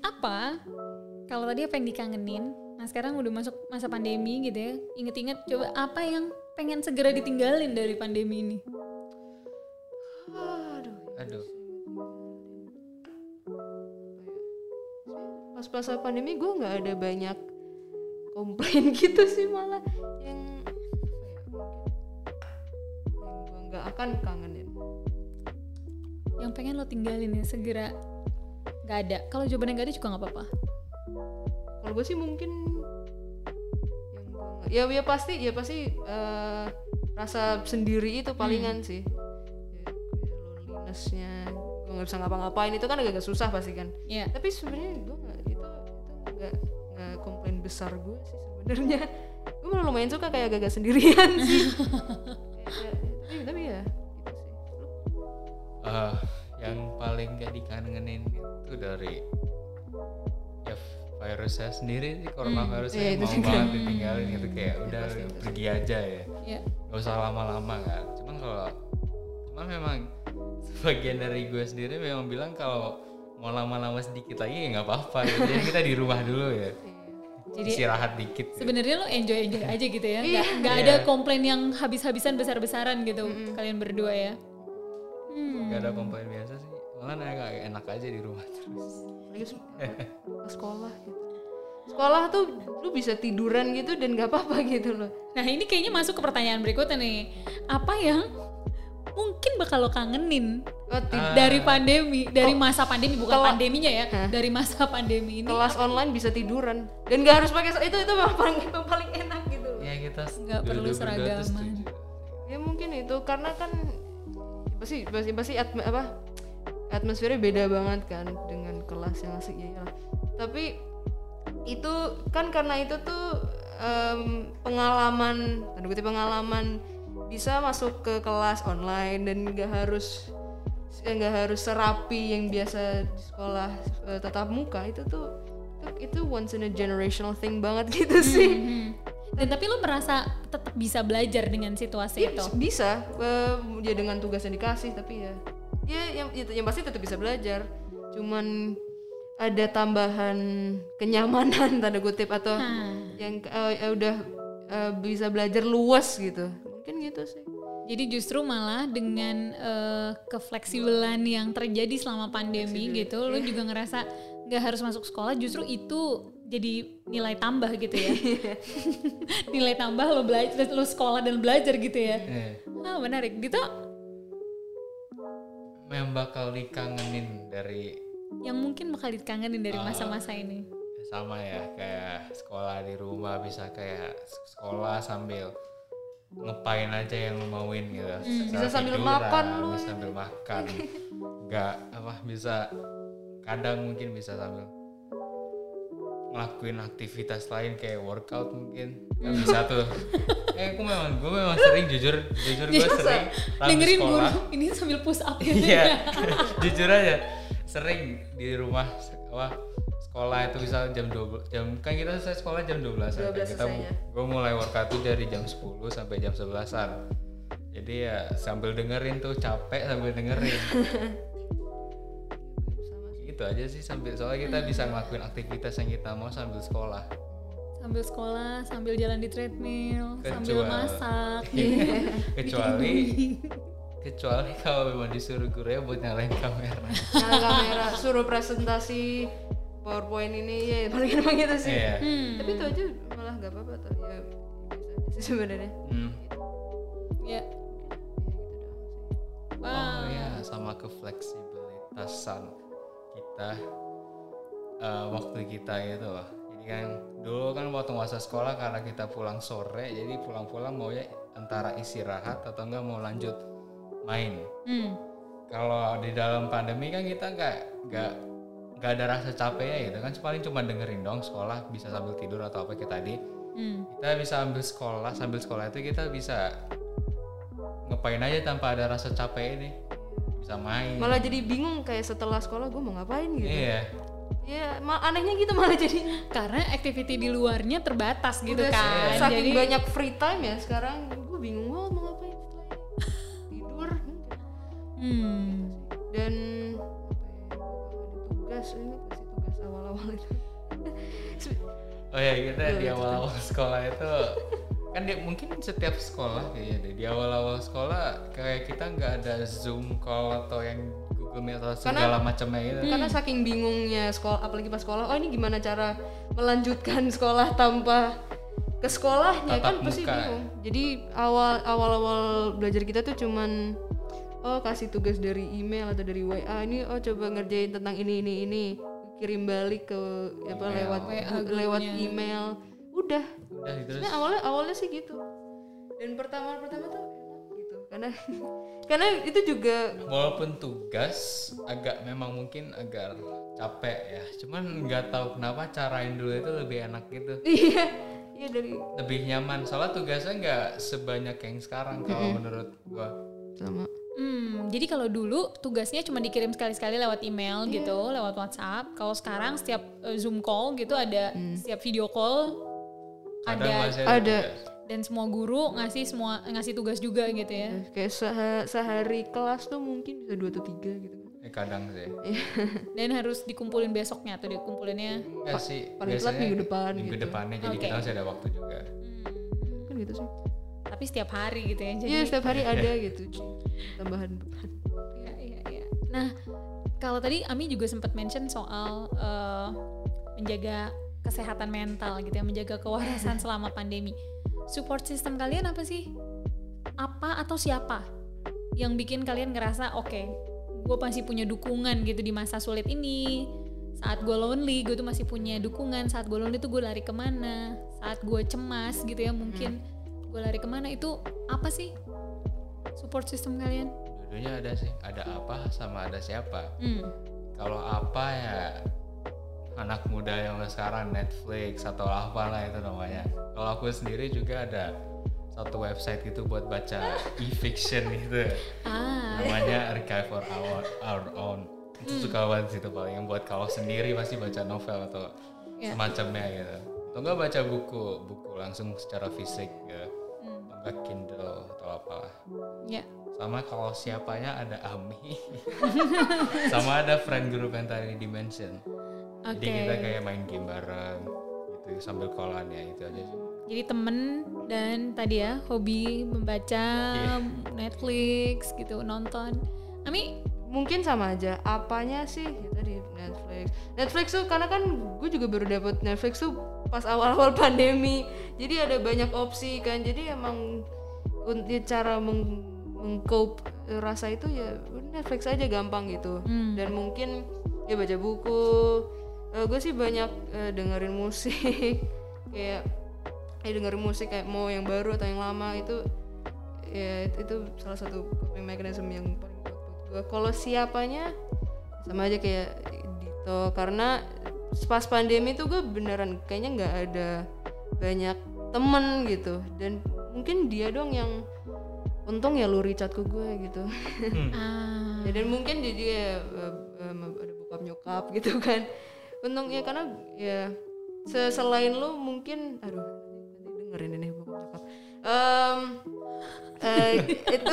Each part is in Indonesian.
Apa? Kalau tadi apa yang dikangenin? Nah sekarang udah masuk masa pandemi gitu ya. Ingat-ingat coba apa yang pengen segera ditinggalin dari pandemi ini? Aduh. Aduh. Pas masa pandemi gue nggak ada banyak komplain gitu sih malah yang nggak akan kangenin. Yang pengen lo tinggalin ya segera Gak ada. Kalau jawabannya gak ada juga nggak apa-apa. Kalau gue sih mungkin yang nggak- ya ya pasti ya pasti eh, rasa sendiri itu palingan sih. Ya, lonelinessnya gue nggak bisa ngapa-ngapain itu kan agak susah pasti kan. Iya. Tapi sebenarnya gue nggak itu itu nggak nggak komplain besar gue sih sebenarnya. Gue malah lumayan suka kayak agak sendirian sih. Lu? Eh, yang paling gak dikangenin itu dari ya virusnya sendiri sih coronavirusnya Iya, itu mau juga. banget ditinggalin gitu kayak Ya, udah pasti, pasti. pergi aja ya Iya. gak usah lama-lama kan cuman kalau cuman memang sebagian dari gue sendiri memang bilang kalau mau lama-lama sedikit lagi ya nggak apa-apa gitu. jadi kita di rumah dulu ya Jadi istirahat dikit gitu. sebenarnya lo enjoy enjoy aja gitu ya. Nggak nggak Iya. ada komplain yang habis-habisan besar-besaran gitu kalian berdua ya. Hmm. Gak ada komplain biasa sih malah agak enak aja di rumah terus ke sekolah gitu. Sekolah tuh lu bisa tiduran gitu dan gak apa-apa gitu loh. Nah ini kayaknya masuk ke pertanyaan berikutnya nih. Apa yang mungkin bakal lo kangenin Oh, ti- dari pandemi, dari masa pandemi bukan kalau- pandeminya ya, dari masa pandemi ini. kelas online bisa tiduran dan gak harus pakai itu itu memang paling yang paling enak gitu. ya kita Nggak perlu seragaman. setuju. Ya mungkin itu karena kan pasti pasti pasti atm- apa atmosfernya beda banget kan dengan kelas yang asik ya iyalah. Tapi itu kan karena itu tuh em, pengalaman tanda kutip pengalaman bisa masuk ke kelas online dan nggak harus eh, nggak harus serapi yang biasa di sekolah eh, tatap muka itu tuh itu, itu once in a generational thing banget gitu sih Hmm. Dan tapi lo merasa tetap bisa belajar dengan situasi Iya, itu. bisa. Eh, ya dengan tugas yang dikasih tapi ya ya yang itu yang pasti tetap bisa belajar. Cuman ada tambahan kenyamanan tanda kutip atau Hmm. yang eh, eh, udah eh, bisa belajar luas gitu. Mungkin gitu sih. Jadi justru malah dengan eh, kefleksibelan yang terjadi selama pandemi gitu, lo juga ngerasa nggak harus masuk sekolah, justru itu jadi nilai tambah gitu ya. nilai tambah lo belajar, lo sekolah dan belajar gitu ya. Eh, Ah menarik. Gitu yang bakal dikangenin dari yang mungkin bakal dikangenin dari masa-masa ini. sama ya kayak sekolah di rumah bisa kayak sekolah sambil ngepain aja yang lu mauin gitu Bisa sambil tiduran, makan lu. bisa sambil makan nggak apa bisa kadang mungkin bisa sambil ngelakuin aktivitas lain kayak workout mungkin. Kan bisa tuh. Eh aku memang gue memang sering jujur jujur gue sering Dengerin sekolah. guru ini sambil push up gitu. Iya, jujur aja. Sering di rumah apa sekolah itu bisa jam 12 jam kan kita selesai sekolah jam 12 an 12 kita selesainya. gue mulai workout tuh dari jam 10 sampai jam 11an jadi ya sambil dengerin tuh capek sambil dengerin gitu aja sih sambil soalnya kita bisa ngelakuin aktivitas yang kita mau sambil sekolah. Sambil sekolah, sambil jalan di treadmill, sambil Kecuali- masak. kecuali kecuali kalau memang disuruh guru ya buat nyalain kamera. Nyala kamera suruh presentasi powerpoint ini ya paling emang gitu sih. Iya. Hmm. tapi itu aja malah nggak apa-apa tuh ya biasa aja sih sebenarnya. Hmm. Ya. doang sih. Oh ya, sama kefleksibilitasan kita eh, waktu kita gitu loh. Jadi kan dulu kan waktu masa sekolah karena kita pulang sore, jadi pulang-pulang mau ya antara istirahat atau enggak mau lanjut main. Hmm. Kalau di dalam pandemi kan kita nggak nggak nggak ada rasa capeknya gitu kan, paling cuma dengerin dong sekolah bisa sambil tidur atau apa kayak tadi. Hmm. Kita bisa ambil sekolah, sambil sekolah itu kita bisa ngapain aja tanpa ada rasa capek ini. Bisa main. malah jadi bingung kayak setelah sekolah gue mau ngapain gitu Iya. ya ma- anehnya gitu malah jadi Karena activity di luarnya terbatas gitu Udah kan. saking Jadi banyak free time ya sekarang gue bingung banget mau ngapain setelah tidur Hmm. dan apa ya, tugas ini kasih tugas awal-awal itu Oh ya kita di awal-awal sekolah itu kan dia mungkin setiap sekolah kayaknya deh. Di awal-awal sekolah kayak kita nggak ada zoom call atau yang Google Meet atau segala macamnya gitu. karena saking bingungnya sekolah apalagi pas sekolah oh ini gimana cara melanjutkan sekolah tanpa ke sekolahnya? Tatap kan pasti muka. bingung. Jadi awal awal awal belajar kita tuh cuman oh kasih tugas dari email atau dari WA ini oh coba ngerjain tentang ini ini ini. Kirim balik ke apa Email. lewat WA lewat email. Udah Sebenarnya awalnya awalnya sih gitu. Dan pertama pertama tuh enak gitu. Karena karena itu juga walaupun tugas agak memang mungkin agak capek ya. Cuman nggak tahu kenapa carain dulu itu lebih enak gitu. Iya iya dari lebih nyaman. Soalnya tugasnya nggak sebanyak yang sekarang kalau menurut gua. Sama. Hmm, jadi kalau dulu tugasnya cuma dikirim sekali-sekali lewat email Iya. gitu, lewat WhatsApp. Kalau sekarang setiap eh, Zoom call gitu ada setiap video call kadang ada ada. tugas. dan semua guru ngasih semua ngasih tugas juga gitu ya. kayak seha- sehari kelas tuh mungkin bisa dua atau tiga gitu kan Eh, kadang sih Dan harus dikumpulin besoknya atau dikumpulinnya. Enggak sih paling telat biasanya minggu depan minggu gitu. depannya jadi Oke. kita masih ada waktu juga Hmm. kan gitu sih Tapi setiap hari gitu ya. Jadi iya setiap hari ada gitu tambahan beban Iya, iya, iya. Nah, kalau tadi Ami juga sempat mention soal eh, menjaga kesehatan mental gitu ya, menjaga kewarasan selama pandemi. Support system kalian apa sih? Apa atau siapa yang bikin kalian ngerasa oke, gue masih punya dukungan gitu di masa sulit ini. Saat gue lonely, gue tuh masih punya dukungan. Saat gue lonely tuh gue lari ke mana? Saat gue cemas gitu ya, mungkin gue lari ke mana? Itu apa sih support system kalian? dua-duanya ada sih ada apa sama ada siapa Hmm. kalau apa ya anak muda yang sekarang Netflix atau apalah itu namanya. Kalau aku sendiri juga ada satu website gitu buat baca e-fiction gitu. Ah, namanya Archive for Our, Our Own. Itu suka banget situ paling. Yang buat kalau sendiri pasti baca novel atau Ya. semacamnya gitu. Atau enggak baca buku buku langsung secara fisik gitu Hmm. atau enggak Kindle atau apalah. Ya. sama kalau siapanya ada Ami. Sama ada friend group yang tadi di Oke. jadi kita kayak main game bareng gitu sambil callan ya itu aja sih Jadi temen dan tadi ya hobi membaca Iya. Netflix gitu nonton. Ami, mungkin sama aja apanya sih ya tadi Netflix Netflix tuh karena kan gue juga baru dapet Netflix tuh pas awal-awal pandemi jadi ada banyak opsi kan jadi emang untuk cara meng mengcope rasa itu ya Netflix aja gampang gitu Hmm. dan mungkin ya baca buku gue sih banyak eh, dengerin musik. Kayak eh dengerin musik kayak mau yang baru atau yang lama itu ya itu, salah satu coping mechanism yang paling kuat buat gue kalau siapanya sama aja kayak Dito. Karena pas pandemi tuh gue beneran kayaknya nggak ada banyak temen gitu. Dan mungkin dia dong yang untung ya lu out ke gue gitu. Ah, ya, dan mungkin jadi ya eh, eh, ada bokap nyokap gitu kan untung ya karena ya se- selain lu mungkin aduh nanti dengerin ini bokap nyokap Em, eh, itu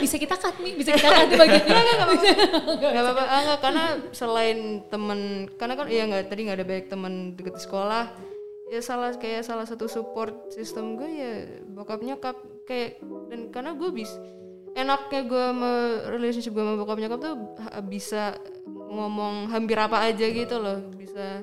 bisa kita cut nih, bisa kita cut bagian ini. nggak apa-apa. Ah, nggak, karena selain temen karena kan ya nggak tadi nggak ada banyak temen deket sekolah. Ya salah kayak salah satu support sistem gue ya bokap nyokap kayak dan karena gue bis enaknya gue sama relationship gue sama bokap nyokap tuh bisa ngomong hampir apa aja gitu loh bisa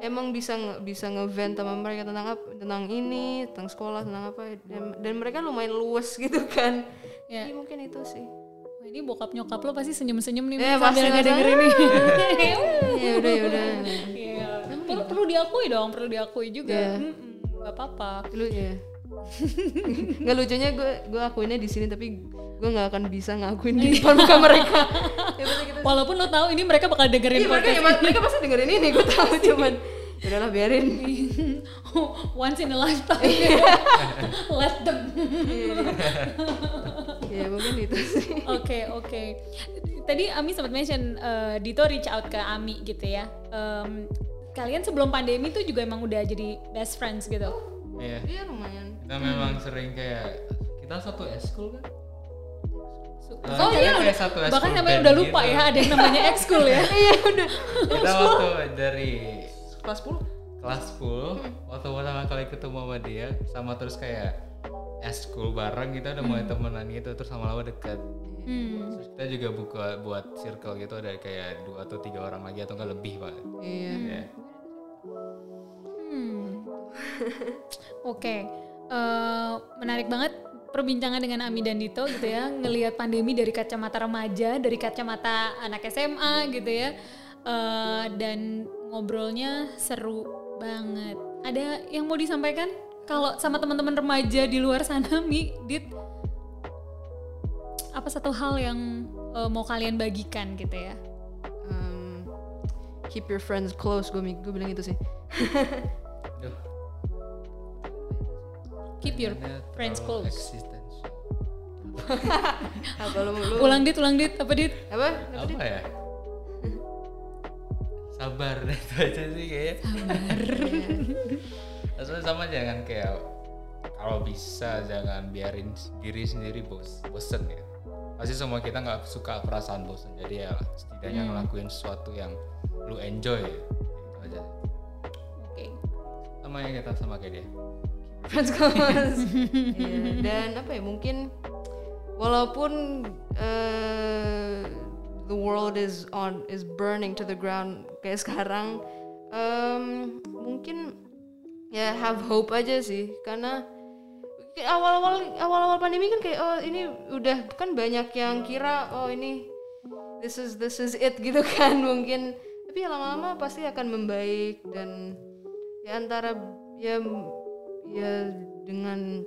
emang bisa nge, bisa ngevent sama mereka tentang apa tentang ini tentang sekolah tentang apa dan, dan mereka lumayan luas gitu kan Ya. Jadi mungkin itu sih Wah, ini bokap nyokap lo pasti senyum-senyum nih Eh, pasti sambil nggak dengerin nih. ya udah ya udah Iya. Perlu, perlu diakui dong, perlu diakui juga. Iya. Mm-mm, Gak apa-apa. lu ya nggak lucunya gue gue akuinnya di sini tapi gue nggak akan bisa ngakuin di depan muka mereka ya Walaupun lo tahu ini mereka bakal dengerin iya mereka ya, mereka pasti dengerin ini gue tahu cuman udahlah biarin once in a lifetime. Let them. ya mungkin itu sih Oke oke. Tadi Ami sempat mention eh, Dito reach out ke Ami gitu ya. Em, kalian sebelum pandemi tuh juga emang udah jadi best friends gitu. iya iya lumayan kita memang sering kayak kita satu eskul kan? Nah, Oh kita iya, udah, satu bahkan band udah lupa gitu. ya ada yang namanya ekskul ya. iya udah. Kita waktu dari kelas 10 kelas 10 waktu pertama kali ketemu sama dia sama terus kayak eskul bareng kita udah mulai temenan gitu terus lama-lama deket. Hmm. terus kita juga buka buat circle gitu ada kayak dua atau tiga orang lagi atau enggak lebih pak iya. Ya Hmm. Oke, Eh, menarik banget perbincangan dengan Ami dan Dito gitu ya, ngelihat pandemi dari kacamata remaja, dari kacamata anak SMA gitu ya, Eh, dan ngobrolnya seru banget. Ada yang mau disampaikan? Kalau sama teman-teman remaja di luar sana, Mi, Dit, apa satu hal yang eh, mau kalian bagikan gitu ya? Um, keep your friends close gue gue bilang itu sih Keep your friends terlalu close. apa lu lu Ulang Dit, ulang Dit, apa Dit? apa? Apa apa ya? Sabar. Itu aja sih kayaknya. Maksudnya sama jangan kayak kalau bisa jangan biarin diri sendiri bos bosen ya. Pasti semua kita nggak suka perasaan bosen. Jadi ya setidaknya ngelakuin sesuatu yang lu enjoy ya. itu aja. Oke. sama yang kita sama kayak dia friends close Iya, dan apa ya mungkin walaupun eh, the world is on is burning to the ground kayak sekarang em, mungkin ya have hope aja sih. Karena awal-awal awal-awal pandemi kan kayak oh ini udah kan banyak yang kira oh ini this is this is it gitu kan mungkin. Tapi ya lama-lama pasti akan membaik dan ya antara ya ya dengan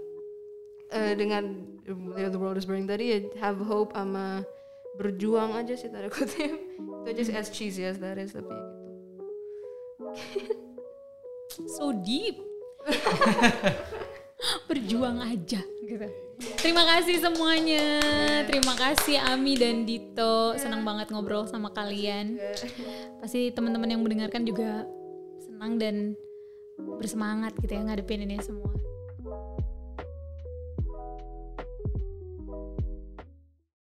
eh, dengan the world is burning tadi ya have hope sama berjuang aja sih tanda kutip itu aja sih as cheesy as that is tapi gitu so deep. Berjuang aja gitu. Terima kasih semuanya. Terima kasih Ami dan Dito. Senang banget ngobrol sama kalian. Pasti teman-teman yang mendengarkan juga senang dan bersemangat gitu ya ngadepin ini semua.